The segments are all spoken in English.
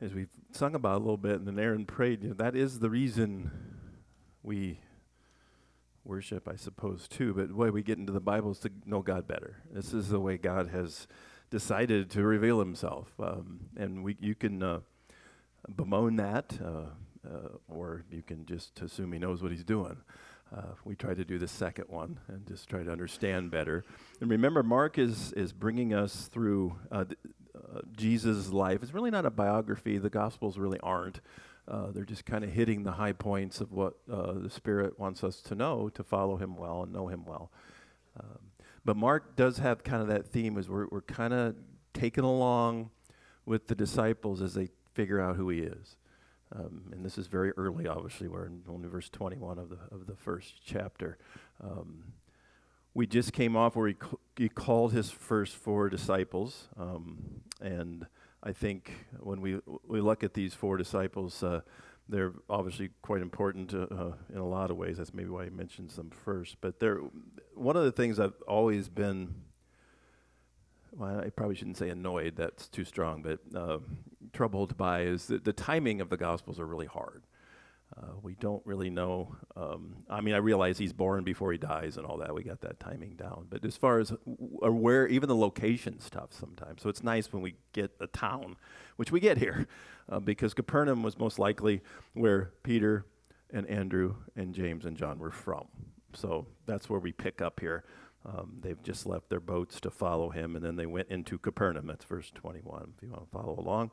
as we've sung about a little bit, and then Aaron prayed, you know, that is the reason we worship, I suppose, too. But the way we get into the Bible is to know God better. This is the way God has decided to reveal Himself, um, and we you can uh, bemoan that, uh, uh, or you can just assume He knows what He's doing. Uh, we try to do the second one and just try to understand better. And remember, Mark is is bringing us through uh, th- Jesus' life. It's really not a biography. The Gospels really aren't. Uh, they're just kind of hitting the high points of what uh, the Spirit wants us to know to follow Him well and know Him well. Um, but Mark does have kind of that theme as we're, we're kind of taken along with the disciples as they figure out who He is. Um, and this is very early, obviously. We're in only verse 21 of the, of the first chapter. Um, we just came off where he, he called his first four disciples. Um, and I think when we, we look at these four disciples, uh, they're obviously quite important uh, uh, in a lot of ways. That's maybe why he mentions them first. But they're, one of the things I've always been, well, I probably shouldn't say annoyed, that's too strong, but uh, troubled by is that the timing of the Gospels are really hard. Uh, we don't really know. Um, I mean, I realize he's born before he dies and all that. We got that timing down. But as far as w- where, even the location stuff sometimes. So it's nice when we get a town, which we get here, uh, because Capernaum was most likely where Peter and Andrew and James and John were from. So that's where we pick up here. Um, they've just left their boats to follow him, and then they went into Capernaum. That's verse 21, if you want to follow along.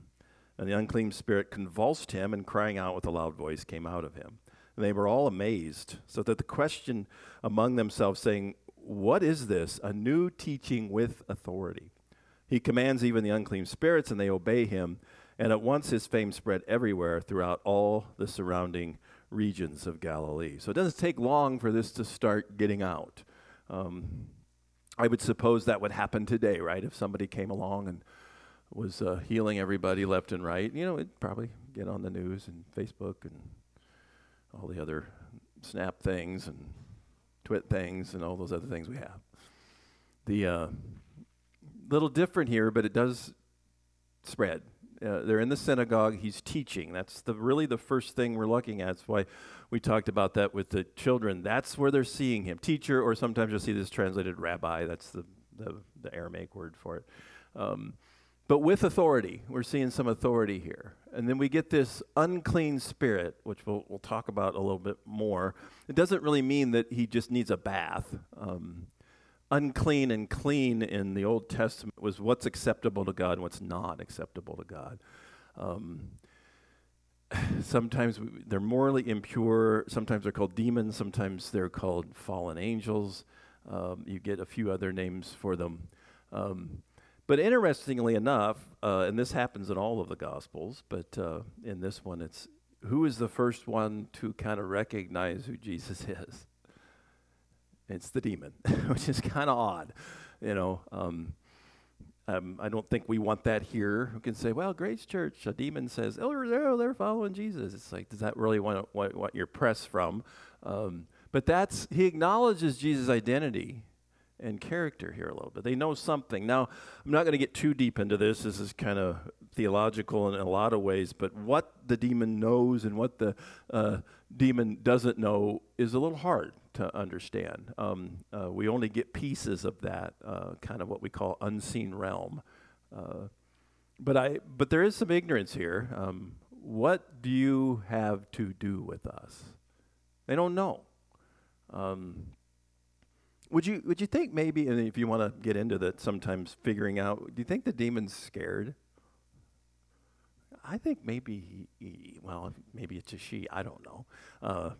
And the unclean spirit convulsed him, and crying out with a loud voice came out of him. And they were all amazed, so that the question among themselves, saying, What is this? A new teaching with authority. He commands even the unclean spirits, and they obey him. And at once his fame spread everywhere throughout all the surrounding regions of Galilee. So it doesn't take long for this to start getting out. Um, I would suppose that would happen today, right? If somebody came along and was uh, healing everybody left and right, you know, it'd probably get on the news and Facebook and all the other Snap things and Twit things and all those other things we have. The uh, little different here, but it does spread. Uh, they're in the synagogue. He's teaching. That's the really the first thing we're looking at. That's why we talked about that with the children. That's where they're seeing him, teacher, or sometimes you'll see this translated rabbi. That's the the, the Aramaic word for it. Um, but with authority. We're seeing some authority here. And then we get this unclean spirit, which we'll, we'll talk about a little bit more. It doesn't really mean that he just needs a bath. Um, unclean and clean in the Old Testament was what's acceptable to God and what's not acceptable to God. Um, sometimes we, they're morally impure. Sometimes they're called demons. Sometimes they're called fallen angels. Um, you get a few other names for them. Um, but interestingly enough, uh, and this happens in all of the Gospels, but uh, in this one, it's who is the first one to kind of recognize who Jesus is? It's the demon, which is kind of odd. You know, um, um, I don't think we want that here. We can say, well, Grace Church, a demon says, oh, they're, they're following Jesus. It's like, does that really want what, what you're pressed from? Um, but that's, he acknowledges Jesus' identity and character here a little bit. They know something. Now, I'm not going to get too deep into this. This is kind of theological in a lot of ways, but what the demon knows and what the uh, demon doesn't know is a little hard to understand. Um, uh, we only get pieces of that, uh, kind of what we call unseen realm. Uh, but I, but there is some ignorance here. Um, what do you have to do with us? They don't know. Um, would you would you think maybe, and if you want to get into that, sometimes figuring out, do you think the demon's scared? I think maybe, he, well, maybe it's a she. I don't know. Uh,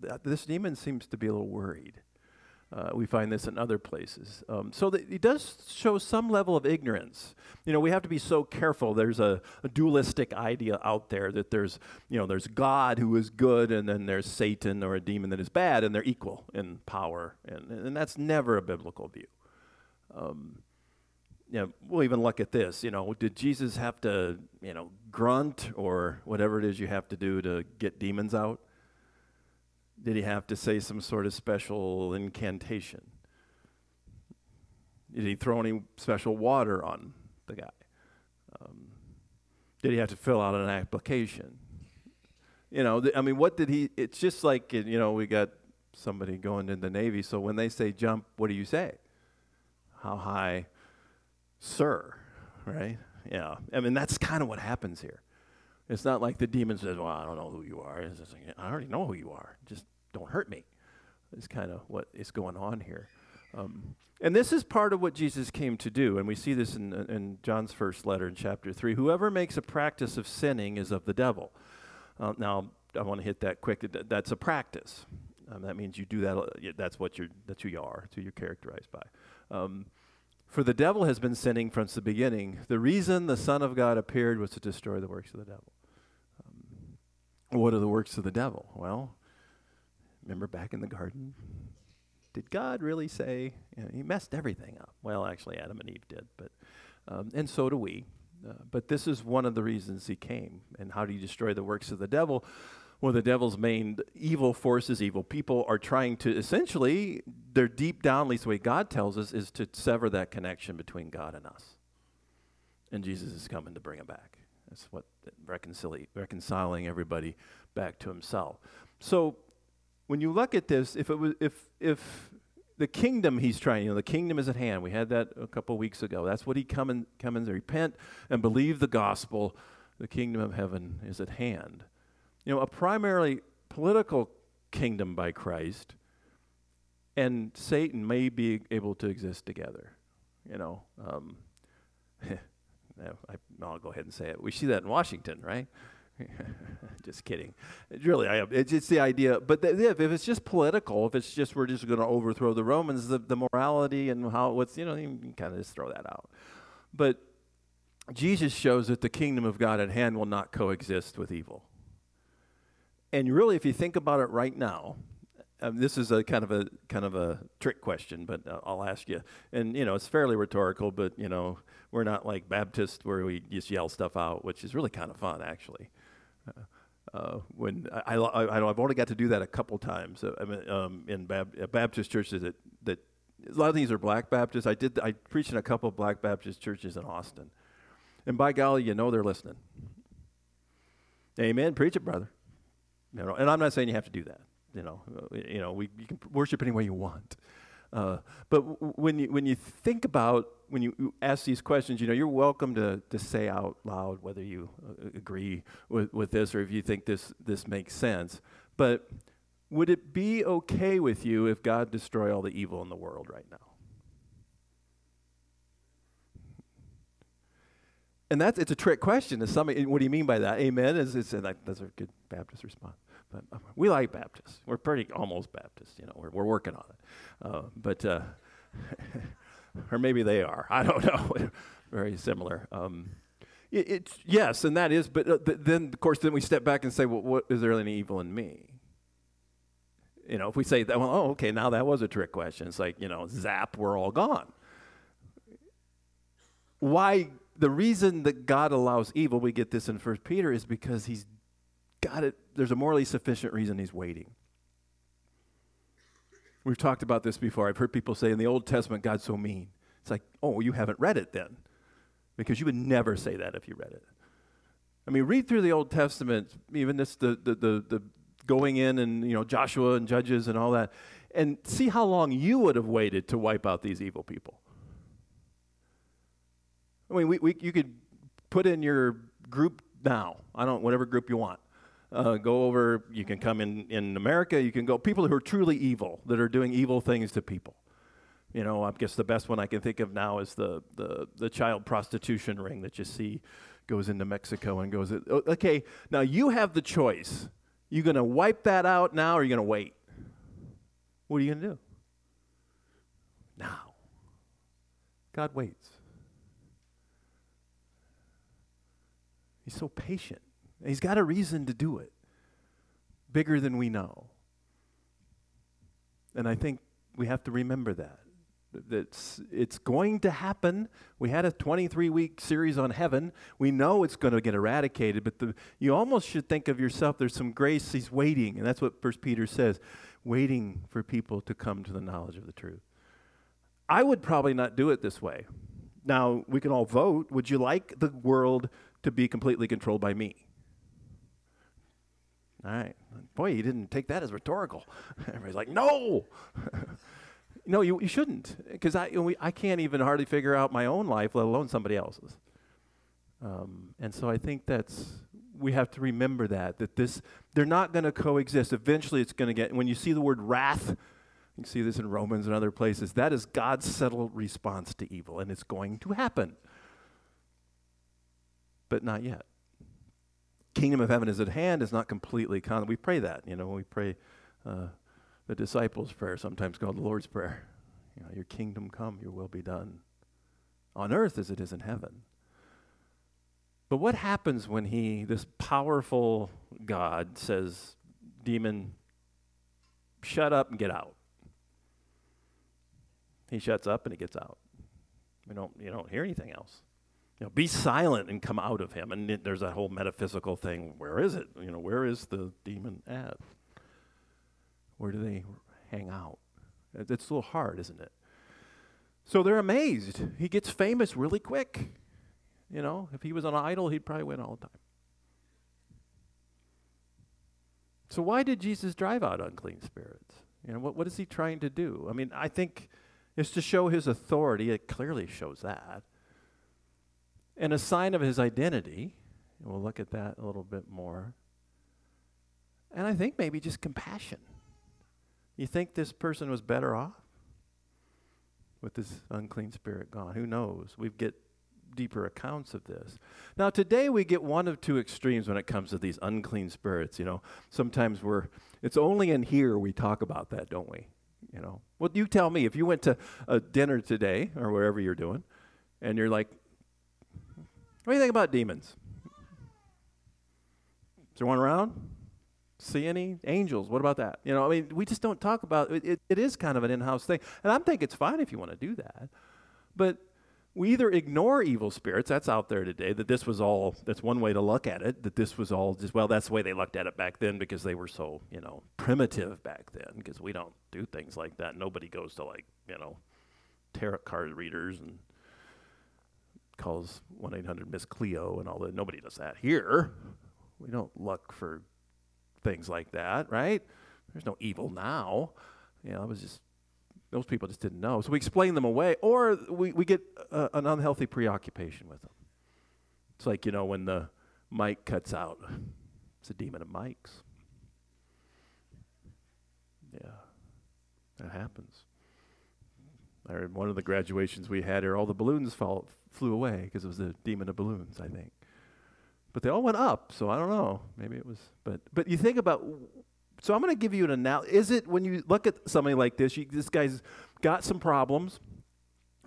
th- this demon seems to be a little worried. Uh, we find this in other places. Um, so it does show some level of ignorance. You know, we have to be so careful. There's a, a, dualistic idea out there that there's, you know, there's God who is good, and then there's Satan or a demon that is bad, and they're equal in power, and and that's never a biblical view. Um, you know, we'll even look at this. You know, did Jesus have to, you know, grunt or whatever it is you have to do to get demons out? Did he have to say some sort of special incantation? Did he throw any special water on the guy? Um, did he have to fill out an application? You know, th- I mean, what did he? It's just like you know, we got somebody going in the Navy. So when they say jump, what do you say? How high, sir? Right? Yeah. I mean, that's kind of what happens here. It's not like the demon says, Well, I don't know who you are. It's like, I already know who you are. Just don't hurt me. It's kind of what is going on here. Um, and this is part of what Jesus came to do. And we see this in, in John's first letter in chapter 3. Whoever makes a practice of sinning is of the devil. Uh, now, I want to hit that quick. That's a practice. Um, that means you do that. That's what you're. That's who you are. That's who you're characterized by. Um, for the devil has been sinning from the beginning. The reason the Son of God appeared was to destroy the works of the devil. What are the works of the devil? Well, remember back in the garden? Did God really say? You know, he messed everything up. Well, actually, Adam and Eve did, but um, and so do we. Uh, but this is one of the reasons he came. And how do you destroy the works of the devil? Well, the devil's main evil forces, evil people, are trying to essentially, they're deep down, at least the way God tells us, is to sever that connection between God and us. And Jesus is coming to bring it back. That's what reconciling everybody back to himself. So when you look at this, if it was if if the kingdom he's trying, you know, the kingdom is at hand. We had that a couple weeks ago. That's what he come and come and repent and believe the gospel. The kingdom of heaven is at hand you know, a primarily political kingdom by Christ and Satan may be able to exist together. You know, um, I, will go ahead and say it. We see that in Washington, right? just kidding. Really, I, it's, it's the idea. But if, if it's just political, if it's just we're just going to overthrow the Romans, the, the morality and how what's you know you can kind of just throw that out. But Jesus shows that the kingdom of God at hand will not coexist with evil. And really, if you think about it right now, um, this is a kind of a kind of a trick question, but uh, I'll ask you. And you know, it's fairly rhetorical, but you know, we're not like Baptists where we just yell stuff out, which is really kind of fun, actually. Uh, uh, when I, I, I, I've only got to do that a couple times. Uh, I mean, um, in Bab- uh, Baptist churches that that a lot of these are Black Baptists. I did I preached in a couple of Black Baptist churches in Austin, and by golly, you know they're listening. Amen. Preach it, brother. You know, and I'm not saying you have to do that. You know, uh, you know, we, you can worship any way you want. Uh, but w- when you when you think about when you ask these questions, you know, you're welcome to to say out loud whether you uh, agree with, with this or if you think this this makes sense. But would it be okay with you if God destroy all the evil in the world right now? And that's it's a trick question. To some, what do you mean by that? Amen. Is it's that's a good Baptist response. But uh, we like Baptists. We're pretty almost Baptist. You know, we're we're working on it. Uh, but uh, or maybe they are. I don't know. Very similar. Um, it, it's yes, and that is. But uh, th- then, of course, then we step back and say, well, what is there any evil in me? You know, if we say that, well, oh, okay, now that was a trick question. It's like you know, zap, we're all gone. Why the reason that God allows evil, we get this in First Peter, is because He's got it. There's a morally sufficient reason He's waiting. We've talked about this before. I've heard people say in the Old Testament, God's so mean. It's like, oh, you haven't read it then, because you would never say that if you read it. I mean, read through the Old Testament, even this the the the, the going in and you know Joshua and Judges and all that, and see how long you would have waited to wipe out these evil people. I mean, we, we, you could put in your group now. I don't, whatever group you want. Uh, go over, you can come in, in America, you can go, people who are truly evil, that are doing evil things to people. You know, I guess the best one I can think of now is the, the, the child prostitution ring that you see goes into Mexico and goes, okay, now you have the choice. You going to wipe that out now or you going to wait? What are you going to do? now. God waits. He's so patient. He's got a reason to do it, bigger than we know. And I think we have to remember that. It's, it's going to happen. We had a 23 week series on heaven. We know it's going to get eradicated, but the, you almost should think of yourself there's some grace. He's waiting. And that's what First Peter says waiting for people to come to the knowledge of the truth. I would probably not do it this way. Now, we can all vote. Would you like the world to be completely controlled by me? All right. Boy, you didn't take that as rhetorical. Everybody's like, no. no, you, you shouldn't. Because I, know, I can't even hardly figure out my own life, let alone somebody else's. Um, and so I think that's, we have to remember that, that this, they're not going to coexist. Eventually it's going to get, when you see the word wrath, you see this in Romans and other places, that is God's settled response to evil, and it's going to happen. But not yet kingdom of heaven is at hand is not completely con. We pray that, you know, when we pray uh, the disciples' prayer, sometimes called the Lord's Prayer. You know, your kingdom come, your will be done on earth as it is in heaven. But what happens when he, this powerful God, says, demon, shut up and get out? He shuts up and he gets out. We don't, you don't hear anything else you know, be silent and come out of him. And it, there's that whole metaphysical thing. Where is it? You know, where is the demon at? Where do they hang out? It's a little hard, isn't it? So they're amazed. He gets famous really quick. You know, if he was an idol, he'd probably win all the time. So why did Jesus drive out unclean spirits? You know, what, what is he trying to do? I mean, I think it's to show his authority. It clearly shows that. And a sign of his identity, and we'll look at that a little bit more. And I think maybe just compassion. You think this person was better off with this unclean spirit gone? Who knows? We get deeper accounts of this. Now, today we get one of two extremes when it comes to these unclean spirits. You know, sometimes we're, it's only in here we talk about that, don't we? You know, well, you tell me if you went to a dinner today or wherever you're doing, and you're like, what do you think about demons? Is there one around? See any angels? What about that? You know, I mean, we just don't talk about it. It, it is kind of an in-house thing, and I'm thinking it's fine if you want to do that, but we either ignore evil spirits. That's out there today. That this was all. That's one way to look at it. That this was all just well. That's the way they looked at it back then because they were so you know primitive back then. Because we don't do things like that. Nobody goes to like you know tarot card readers and calls 1 800 Miss Cleo and all that. Nobody does that here. We don't look for things like that, right? There's no evil now. You know, it was just, those people just didn't know. So we explain them away, or we, we get an unhealthy preoccupation with them. It's like, you know, when the mic cuts out, it's a demon of mics. Yeah, that happens. Heard one of the graduations we had here, all the balloons fall, flew away because it was the demon of balloons, I think. But they all went up, so I don't know. Maybe it was, but but you think about. So I'm going to give you an analogy. Is it when you look at somebody like this? You, this guy's got some problems.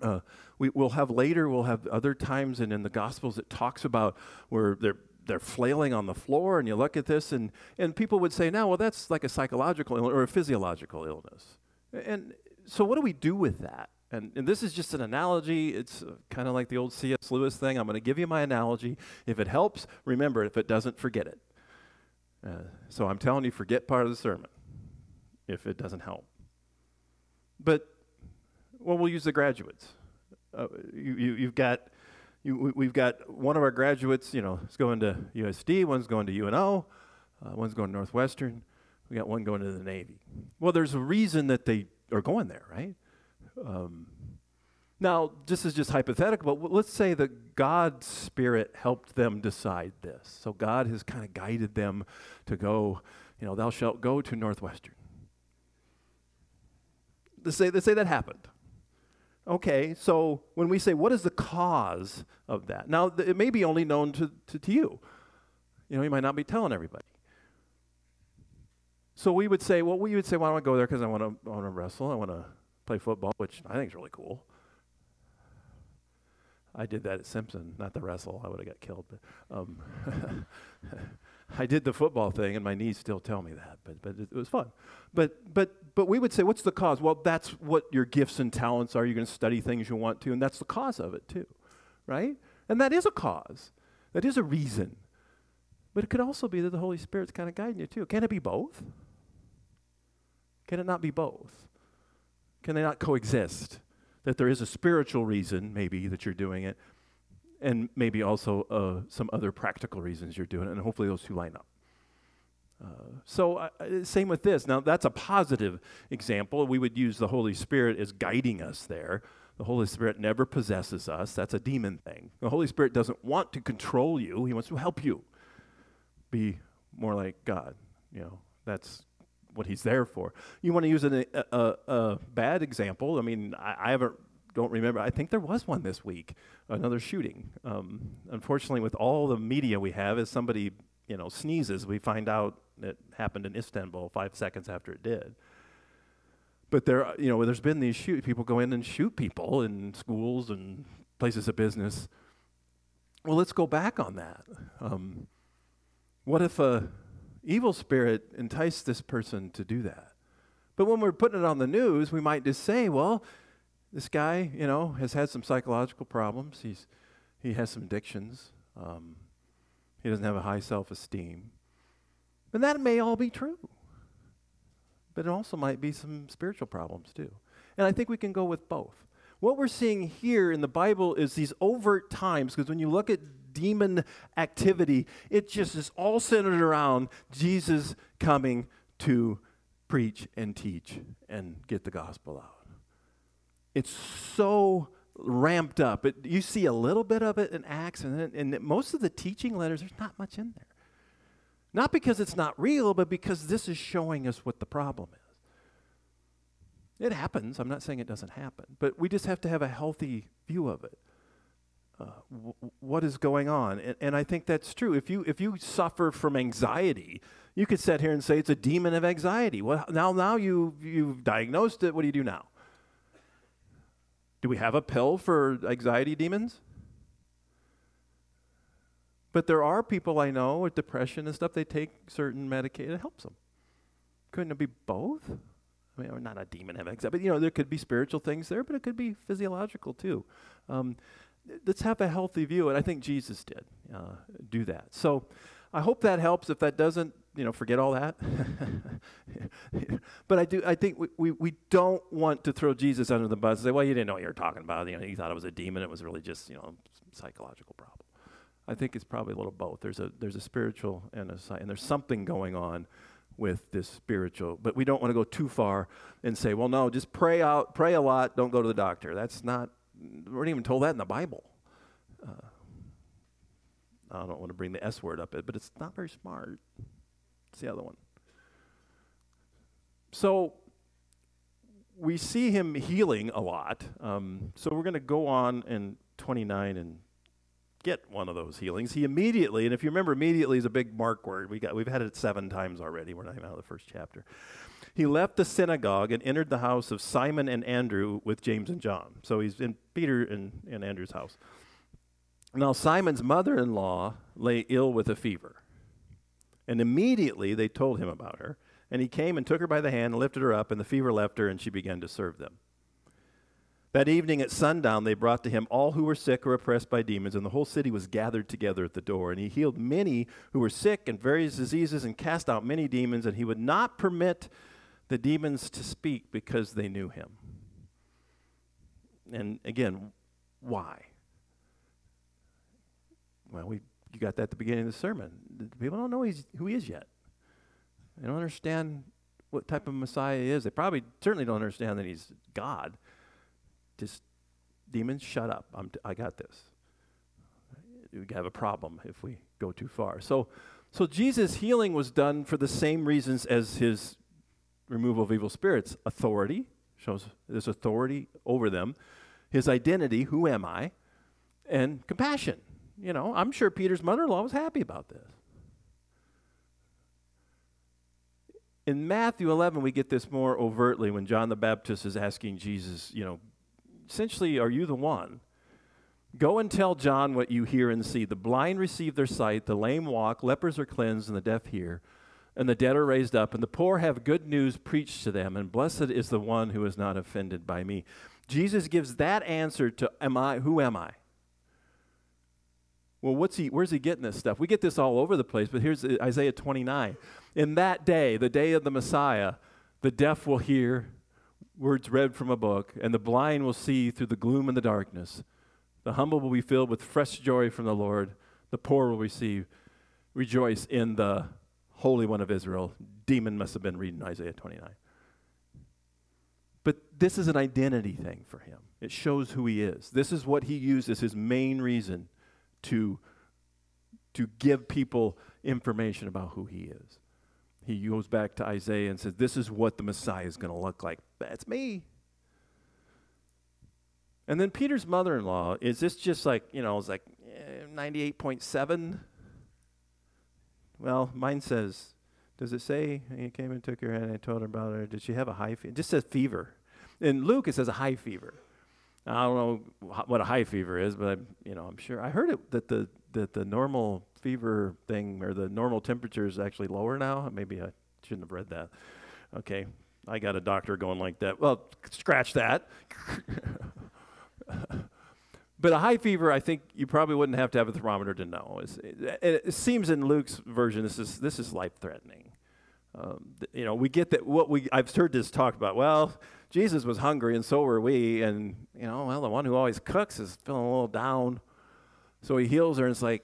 Uh, we, will have later. We'll have other times, and in the Gospels, it talks about where they're they're flailing on the floor, and you look at this, and and people would say, "Now, well, that's like a psychological or a physiological illness." And so, what do we do with that? And, and this is just an analogy. It's uh, kind of like the old C.S. Lewis thing. I'm going to give you my analogy. If it helps, remember. it. If it doesn't, forget it. Uh, so I'm telling you, forget part of the sermon if it doesn't help. But, well, we'll use the graduates. Uh, you, you, you've got, you, we've got one of our graduates, you know, is going to USD, one's going to UNO, uh, one's going to Northwestern, we got one going to the Navy. Well, there's a reason that they are going there, right? Um, now, this is just hypothetical, but let's say that God's Spirit helped them decide this. So God has kind of guided them to go, you know, thou shalt go to Northwestern. Let's say, let's say that happened. Okay, so when we say, what is the cause of that? Now, th- it may be only known to, to, to you. You know, you might not be telling everybody. So we would say, well, we would say, well, I go there because I want to, want to wrestle. I want to play football, which I think is really cool. I did that at Simpson, not the wrestle. I would have got killed. But um, I did the football thing, and my knees still tell me that. But but it, it, was fun. But but but we would say, what's the cause? Well, that's what your gifts and talents are. You're going to study things you want to, and that's the cause of it too, right? And that is a cause. That is a reason. But it could also be that the Holy Spirit's kind of guiding you too. Can it be both? Can it not be both? Can they not coexist? That there is a spiritual reason, maybe, that you're doing it, and maybe also uh, some other practical reasons you're doing it, and hopefully those two line up. Uh, so, uh, same with this. Now, that's a positive example. We would use the Holy Spirit as guiding us there. The Holy Spirit never possesses us. That's a demon thing. The Holy Spirit doesn't want to control you, He wants to help you be more like God. You know, that's what he's there for. You want to use an, a, a, a, bad example? I mean, I, I, haven't don't remember. I think there was one this week, another shooting. Um, unfortunately, with all the media we have, as somebody you know sneezes, we find out it happened in Istanbul five seconds after it did. But there, you know, there's been these shoot people go in and shoot people in schools and places of business. Well, let's go back on that. Um, what if a evil spirit enticed this person to do that. But when we're putting it on the news, we might just say, well, this guy, you know, has had some psychological problems. He's, he has some addictions. Um, he doesn't have a high self esteem. And that may all be true. But it also might be some spiritual problems too. And I think we can go with both. What we're seeing here in the Bible is these overt times, because when you look at demon activity. It just is all centered around Jesus coming to preach and teach and get the gospel out. It's so ramped up. It, you see a little bit of it in Acts, and, and most of the teaching letters, there's not much in there. Not because it's not real, but because this is showing us what the problem is. It happens. I'm not saying it doesn't happen, but we just have to have a healthy view of it what is going on? And, and I think that's true. If you if you suffer from anxiety, you could sit here and say it's a demon of anxiety. Well, now now you you've diagnosed it. What do you do now? Do we have a pill for anxiety demons? But there are people I know with depression and stuff. They take certain medication. It helps them. Couldn't it be both? I mean, or not a demon of anxiety, but you know, there could be spiritual things there, but it could be physiological too. Um, let's have a healthy view. And I think Jesus did uh, do that. So I hope that helps. If that doesn't, you know, forget all that. but I do. I think we, we, we don't want to throw Jesus under the bus and say, "Well, you didn't know what you were talking about. You know, you thought it was a demon. It was really just, you know, psychological problem." I think it's probably a little both. There's a there's a spiritual and a and there's something going on with this spiritual. But we don't want to go too far and say, "Well, no, just pray out, pray a lot. Don't go to the doctor." That's not weren't even told that in the Bible. Uh, I don't want to bring the S word up, but it's not very smart. It's the other one. So we see him healing a lot. Um, so we're going to go on in 29 and get one of those healings. He immediately, and if you remember, immediately is a big mark word. We got we've had it seven times already. We're not even out of the first chapter. He left the synagogue and entered the house of Simon and Andrew with James and John. So he's in Peter and, and Andrew's house. Now, Simon's mother in law lay ill with a fever. And immediately they told him about her. And he came and took her by the hand and lifted her up, and the fever left her, and she began to serve them. That evening at sundown, they brought to him all who were sick or oppressed by demons, and the whole city was gathered together at the door. And he healed many who were sick and various diseases and cast out many demons, and he would not permit the demons to speak because they knew him. And again, why? Well, we you got that at the beginning of the sermon. People don't know who he is yet. They don't understand what type of Messiah he is. They probably certainly don't understand that he's God. Just demons, shut up. I'm t- I got this. We have a problem if we go too far. So, so Jesus' healing was done for the same reasons as his removal of evil spirits. Authority, shows his authority over them. His identity, who am I? And compassion. You know, I'm sure Peter's mother in law was happy about this. In Matthew 11, we get this more overtly when John the Baptist is asking Jesus, you know, essentially, are you the one? Go and tell John what you hear and see. The blind receive their sight, the lame walk, lepers are cleansed, and the deaf hear, and the dead are raised up, and the poor have good news preached to them, and blessed is the one who is not offended by me. Jesus gives that answer to am I who am I? Well, what's he where's he getting this stuff? We get this all over the place, but here's Isaiah 29. In that day, the day of the Messiah, the deaf will hear words read from a book, and the blind will see through the gloom and the darkness. The humble will be filled with fresh joy from the Lord. The poor will receive, rejoice in the Holy One of Israel. Demon must have been reading Isaiah 29. But this is an identity thing for him. It shows who he is. This is what he uses his main reason to, to give people information about who he is. He goes back to Isaiah and says, This is what the Messiah is going to look like. That's me. And then Peter's mother in law, is this just like, you know, it's like eh, 98.7? Well, mine says, does it say he came and took her hand and I told her about her? Did she have a high fever? It just says fever. In Luke, it says a high fever. I don't know what a high fever is, but I'm, you know, I'm sure I heard it that the that the normal fever thing or the normal temperature is actually lower now. Maybe I shouldn't have read that. Okay, I got a doctor going like that. Well, scratch that. but a high fever, I think you probably wouldn't have to have a thermometer to know. It, it, seems in Luke's version this is this is life threatening. Um, th- you know, we get that what we I've heard this talk about. Well, Jesus was hungry and so were we, and you know, well, the one who always cooks is feeling a little down, so he heals her and it's like,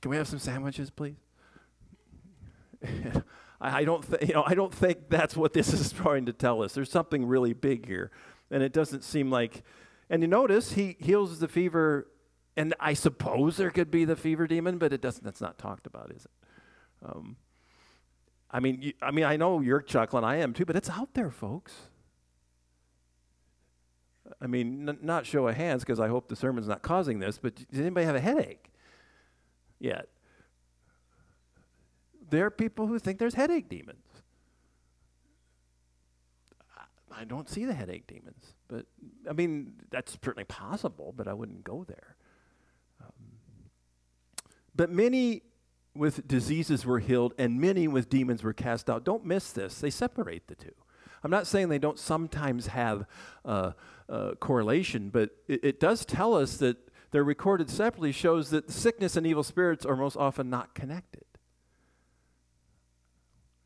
can we have some sandwiches, please? I don't, th- you know, I don't think that's what this is trying to tell us. There's something really big here, and it doesn't seem like and you notice he heals the fever, and I suppose there could be the fever demon, but it doesn't. That's not talked about, is it? Um, I mean, you, I mean, I know you're chuckling. I am too, but it's out there, folks. I mean, n- not show of hands because I hope the sermon's not causing this. But does anybody have a headache yet? There are people who think there's headache demons. I don't see the headache demons. But I mean, that's certainly possible, but I wouldn't go there. Um, but many with diseases were healed, and many with demons were cast out. Don't miss this. They separate the two. I'm not saying they don't sometimes have uh, uh, correlation, but it, it does tell us that they're recorded separately, shows that sickness and evil spirits are most often not connected.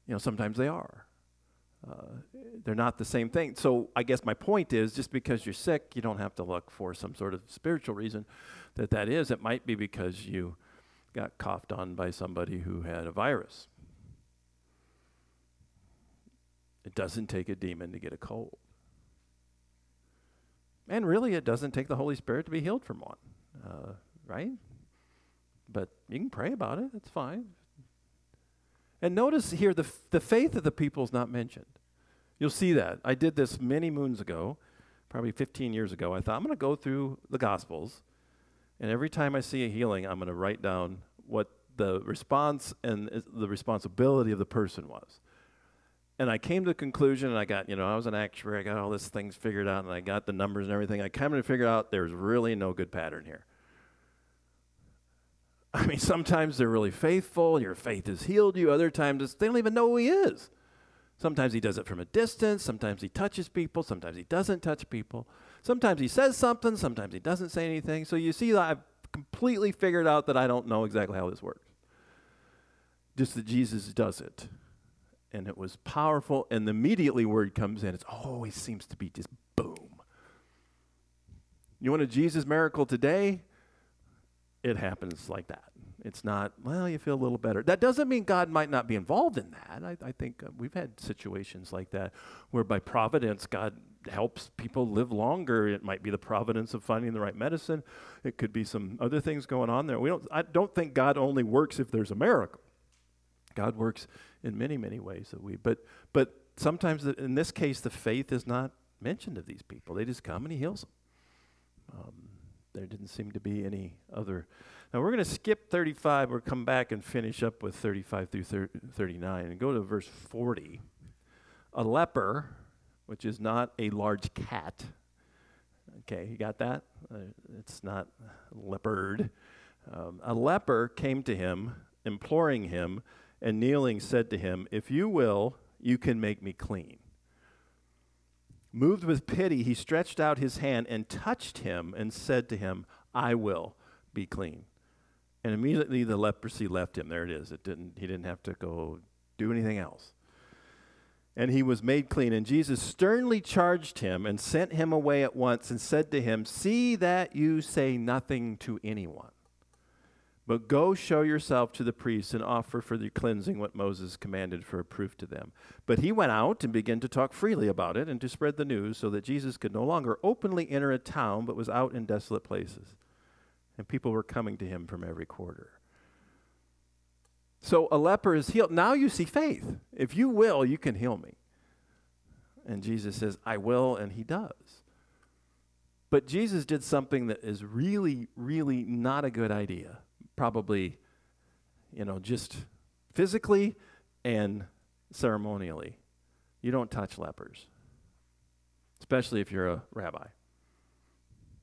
You know, sometimes they are. Uh, they're not the same thing. So I guess my point is just because you're sick, you don't have to look for some sort of spiritual reason that that is. It might be because you got coughed on by somebody who had a virus. It doesn't take a demon to get a cold. And really, it doesn't take the Holy Spirit to be healed from one, uh, right? But you can pray about it, it's fine. And notice here the, the faith of the people is not mentioned. You'll see that. I did this many moons ago, probably 15 years ago. I thought, I'm going to go through the Gospels, and every time I see a healing, I'm going to write down what the response and uh, the responsibility of the person was. And I came to the conclusion, and I got, you know, I was an actuary, I got all these things figured out, and I got the numbers and everything. I came to figure out there's really no good pattern here. I mean, sometimes they're really faithful, your faith has healed you. Other times they don't even know who he is. Sometimes he does it from a distance. Sometimes he touches people. Sometimes he doesn't touch people. Sometimes he says something. Sometimes he doesn't say anything. So you see, I've completely figured out that I don't know exactly how this works. Just that Jesus does it. And it was powerful. And immediately word comes in. It's always seems to be just boom. You want a Jesus miracle today? It happens like that. It's not, well, you feel a little better. That doesn't mean God might not be involved in that. I, I think uh, we've had situations like that where by providence, God helps people live longer. It might be the providence of finding the right medicine. It could be some other things going on there. We don't, I don't think God only works if there's a miracle. God works in many, many ways that we, but, but sometimes the, in this case, the faith is not mentioned of these people. They just come and he heals them. Um, there didn't seem to be any other now we're going to skip 35. We'll come back and finish up with 35 through 39 and go to verse 40. a leper, which is not a large cat. Okay, you got that? Uh, it's not leopard. Um, a leper came to him, imploring him, and kneeling said to him, If you will, you can make me clean. Moved with pity, he stretched out his hand and touched him and said to him, I will be clean. And immediately the leprosy left him. There it is. It didn't, he didn't have to go do anything else. And he was made clean. And Jesus sternly charged him and sent him away at once and said to him, See that you say nothing to anyone. But go show yourself to the priests and offer for the cleansing what Moses commanded for a proof to them. But he went out and began to talk freely about it and to spread the news so that Jesus could no longer openly enter a town but was out in desolate places. And people were coming to him from every quarter. So a leper is healed. Now you see faith. If you will, you can heal me. And Jesus says, I will, and he does. But Jesus did something that is really, really not a good idea probably, you know, just physically and ceremonially. You don't touch lepers, especially if you're a rabbi.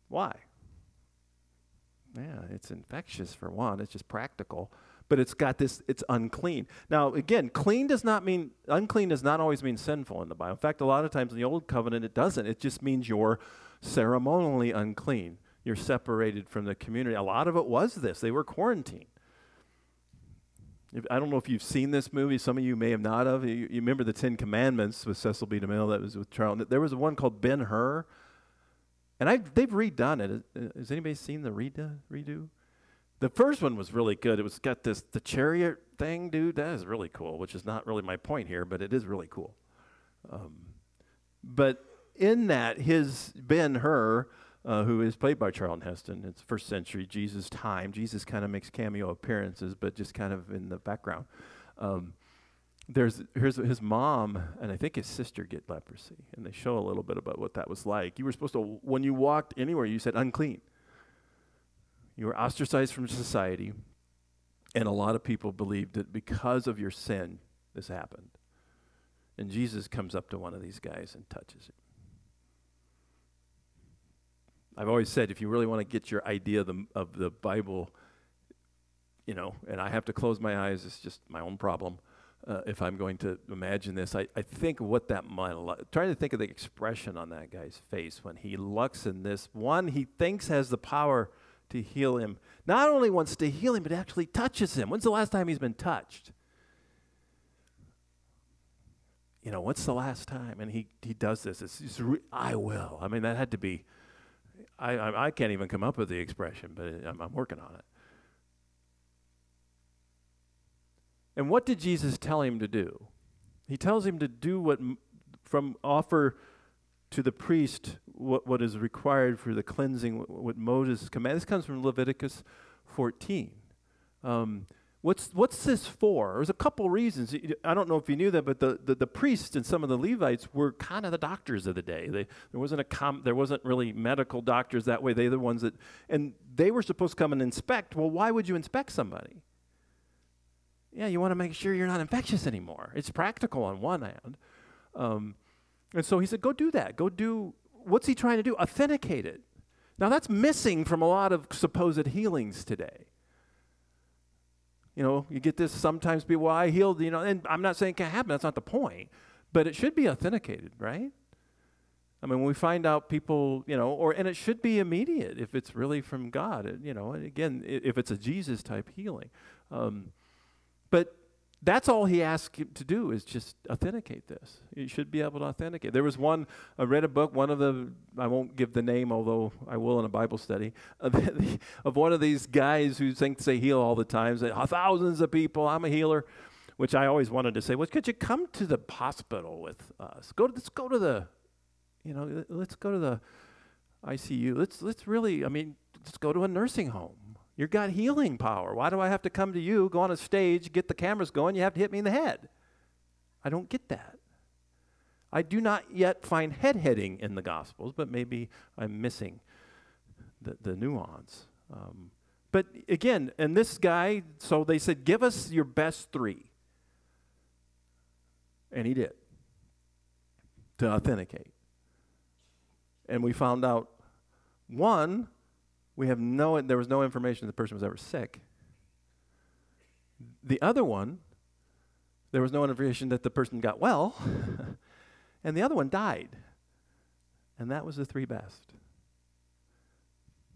Why? Yeah, it's infectious for one, it's just practical. But it's got this, it's unclean. Now, again, clean does not mean, unclean does not always mean sinful in the Bible. In fact, a lot of times in the Old Covenant, it doesn't. It just means you're ceremonially unclean you're separated from the community. A lot of it was this. They were quarantined. I don't know if you've seen this movie. Some of you may have not of. You, you remember the Ten Commandments with Cecil B. DeMille that was with Charles. There was one called Ben Hur, and i they've redone it. Has anybody seen the redo? redo? The first one was really good. It was got this the chariot thing, dude. That is really cool. Which is not really my point here, but it is really cool. Um, but in that, his Ben Hur uh, who is played by Charlton Heston. It's first century Jesus time. Jesus kind of makes cameo appearances, but just kind of in the background. Um, there's here's his mom and I think his sister get leprosy, and they show a little bit about what that was like. You were supposed to when you walked anywhere, you said unclean. You were ostracized from society, and a lot of people believed that because of your sin, this happened. And Jesus comes up to one of these guys and touches him. I've always said if you really want to get your idea of the, of the Bible, you know, and I have to close my eyes, it's just my own problem. Uh, if I'm going to imagine this, I, I think what that might, trying to think of the expression on that guy's face when he looks in this one he thinks has the power to heal him, not only wants to heal him, but actually touches him. When's the last time he's been touched? You know, what's the last time? And he, he does this. It's, it's re- I will. I mean, that had to be I, I, I can't even come up with the expression, but I'm, I'm working on it. And what did Jesus tell him to do? He tells him to do what from offer to the priest what, what is required for the cleansing, what, what Moses commanded. This comes from Leviticus 14. Um, What's, what's this for? There's a couple reasons. I don't know if you knew that, but the, the, the priests and some of the Levites were kind of the doctors of the day. They, there, wasn't a com, there wasn't really medical doctors that way. They're the ones that, and they were supposed to come and inspect. Well, why would you inspect somebody? Yeah, you want to make sure you're not infectious anymore. It's practical on one hand. Um, and so he said, go do that. Go do, what's he trying to do? Authenticate it. Now, that's missing from a lot of supposed healings today. You know, you get this sometimes people, well, I healed, you know, and I'm not saying it can't happen. That's not the point. But it should be authenticated, right? I mean, when we find out people, you know, or, and it should be immediate if it's really from God, you know, and again, if it's a Jesus type healing. Um, but that's all he asked to do is just authenticate this. You should be able to authenticate. There was one, I read a book, one of the, I won't give the name, although I will in a Bible study, of, of one of these guys who thinks they heal all the time, say, thousands of people, I'm a healer, which I always wanted to say, well, could you come to the hospital with us? Go to, let's go to the, you know, let's go to the ICU. Let's, let's really, I mean, let's go to a nursing home You've got healing power. Why do I have to come to you, go on a stage, get the cameras going? You have to hit me in the head. I don't get that. I do not yet find head hitting in the Gospels, but maybe I'm missing the, the nuance. Um, but again, and this guy, so they said, give us your best three. And he did. to authenticate. And we found out one, we have no there was no information the person was ever sick. The other one, there was no information that the person got well. and the other one died. And that was the three best.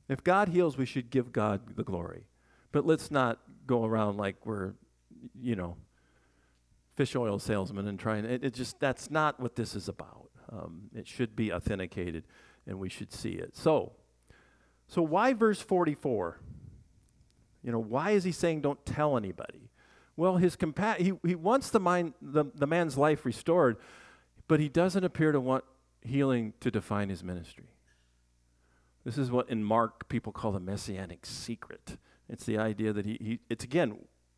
If God heals, we should give God the glory. But let's not go around like we're, you know, fish oil salesmen and trying. It, it just that's not what this is about. Um, it should be authenticated, and we should see it. So, so why verse forty-four? You know, why is he saying don't tell anybody? Well, his compa- he, he wants the, mind, the, the man's life restored, but he doesn't appear to want healing to define his ministry. This is what in Mark people call the messianic secret. It's the idea that he, he it's again,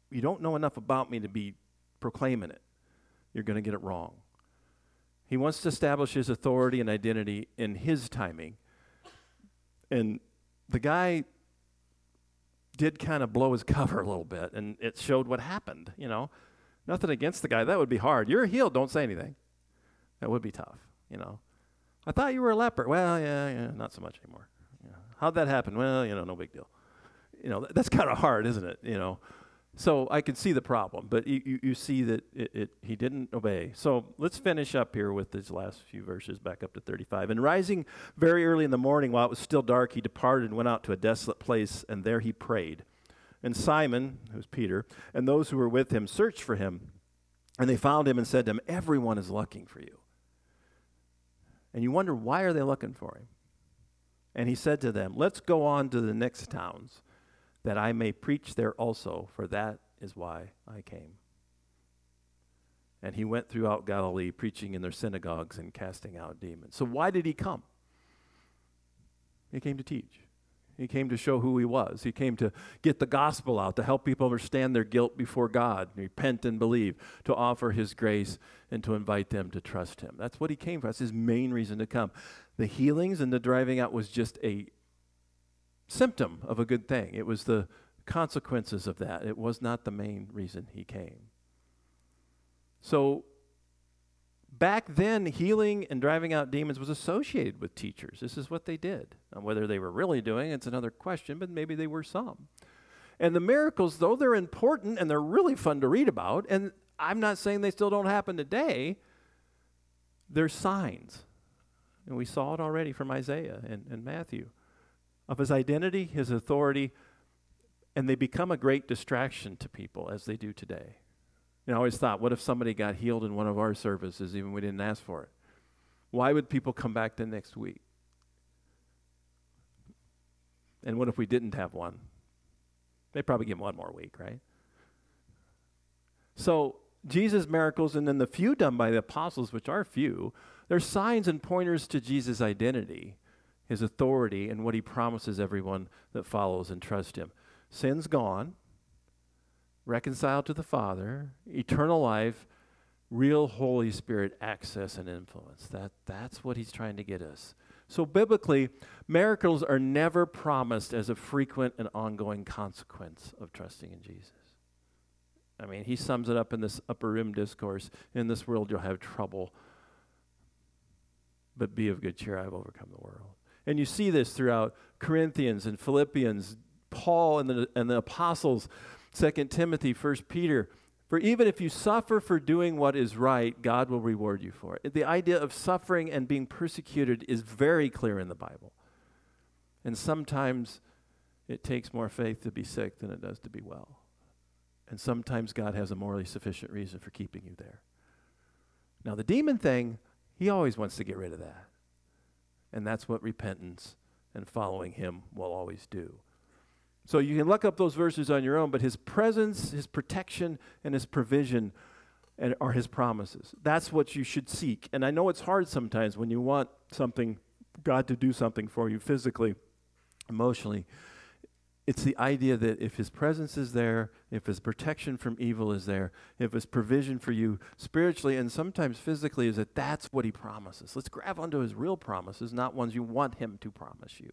you don't know enough about me to be proclaiming it. You're going to get it wrong. He wants to establish his authority and identity in his timing. And the guy did kind of blow his cover a little bit, and it showed what happened, you know. Nothing against the guy. That would be hard. You're healed, don't say anything. That would be tough, you know. I thought you were a leper. Well, yeah, yeah, not so much anymore. Yeah. How'd that happen? Well, you know, no big deal. You know, that's kind of hard, isn't it? You know, so I can see the problem, but you, you, you see that it, it, he didn't obey. So let's finish up here with these last few verses, back up to 35. And rising very early in the morning, while it was still dark, he departed and went out to a desolate place, and there he prayed. And Simon, who's Peter, and those who were with him searched for him. And they found him and said to him, Everyone is looking for you. And you wonder, why are they looking for him? And he said to them, Let's go on to the next towns that I may preach there also, for that is why I came. And he went throughout Galilee, preaching in their synagogues and casting out demons. So, why did he come? He came to teach. He came to show who he was. He came to get the gospel out, to help people understand their guilt before God, repent and believe, to offer his grace, and to invite them to trust him. That's what he came for. That's his main reason to come. The healings and the driving out was just a symptom of a good thing. It was the consequences of that. It was not the main reason he came. So, back then, healing and driving out demons was associated with teachers. This is what they did. And whether they were really doing it's another question, but maybe they were some. And the miracles, though they're important and they're really fun to read about, and I'm not saying they still don't happen today, they're signs. And we saw it already from Isaiah and, and Matthew of his identity, his authority, and they become a great distraction to people as they do today. You know, I always thought, what if somebody got healed in one of our services, even we didn't ask for it? Why would people come back the next week? And what if we didn't have one? They'd probably give one more week, right? So, Jesus' miracles and then the few done by the apostles, which are few, they're signs and pointers to Jesus' identity his authority and what he promises everyone that follows and trusts him. Sin's gone, reconciled to the Father, eternal life, real Holy Spirit access and influence. That, that's what he's trying to get us. So, biblically, miracles are never promised as a frequent and ongoing consequence of trusting in Jesus. I mean, he sums it up in this upper room discourse In this world, you'll have trouble, but be of good cheer, I've overcome the world. And you see this throughout Corinthians and Philippians, Paul and the, and the apostles, 2 Timothy, 1 Peter. For even if you suffer for doing what is right, God will reward you for it. The idea of suffering and being persecuted is very clear in the Bible. And sometimes it takes more faith to be sick than it does to be well. And sometimes God has a morally sufficient reason for keeping you there. Now, the demon thing, he always wants to get rid of that. And that's what repentance and following him will always do. So you can look up those verses on your own, but his presence, his protection, and his provision and are his promises. That's what you should seek. And I know it's hard sometimes when you want something, God to do something for you physically, emotionally it's the idea that if his presence is there, if his protection from evil is there, if his provision for you spiritually and sometimes physically is that that's what he promises. Let's grab onto his real promises, not ones you want him to promise you.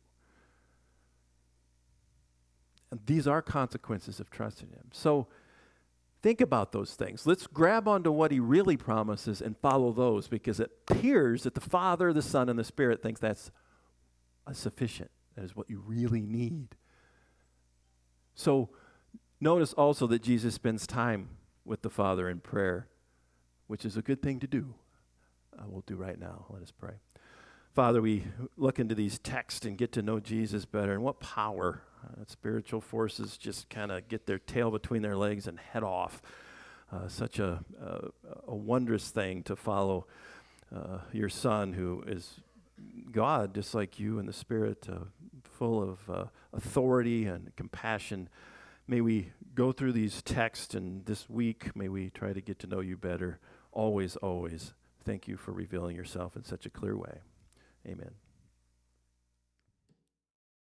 And these are consequences of trusting him. So Think about those things. Let's grab onto what he really promises and follow those because it appears that the Father, the Son, and the Spirit thinks that's sufficient. That is what you really need. So notice also that Jesus spends time with the Father in prayer, which is a good thing to do. Uh, we'll do right now. Let us pray. Father, we look into these texts and get to know Jesus better and what power uh, spiritual forces just kind of get their tail between their legs and head off. Uh, such a, a, a, wondrous thing to follow uh, your son, who is God, just like you, in the Spirit, full of uh, authority and compassion. May we go through these texts, and this week, may we try to get to know you better. Always, always. Thank you for revealing yourself in such a clear way. Amen.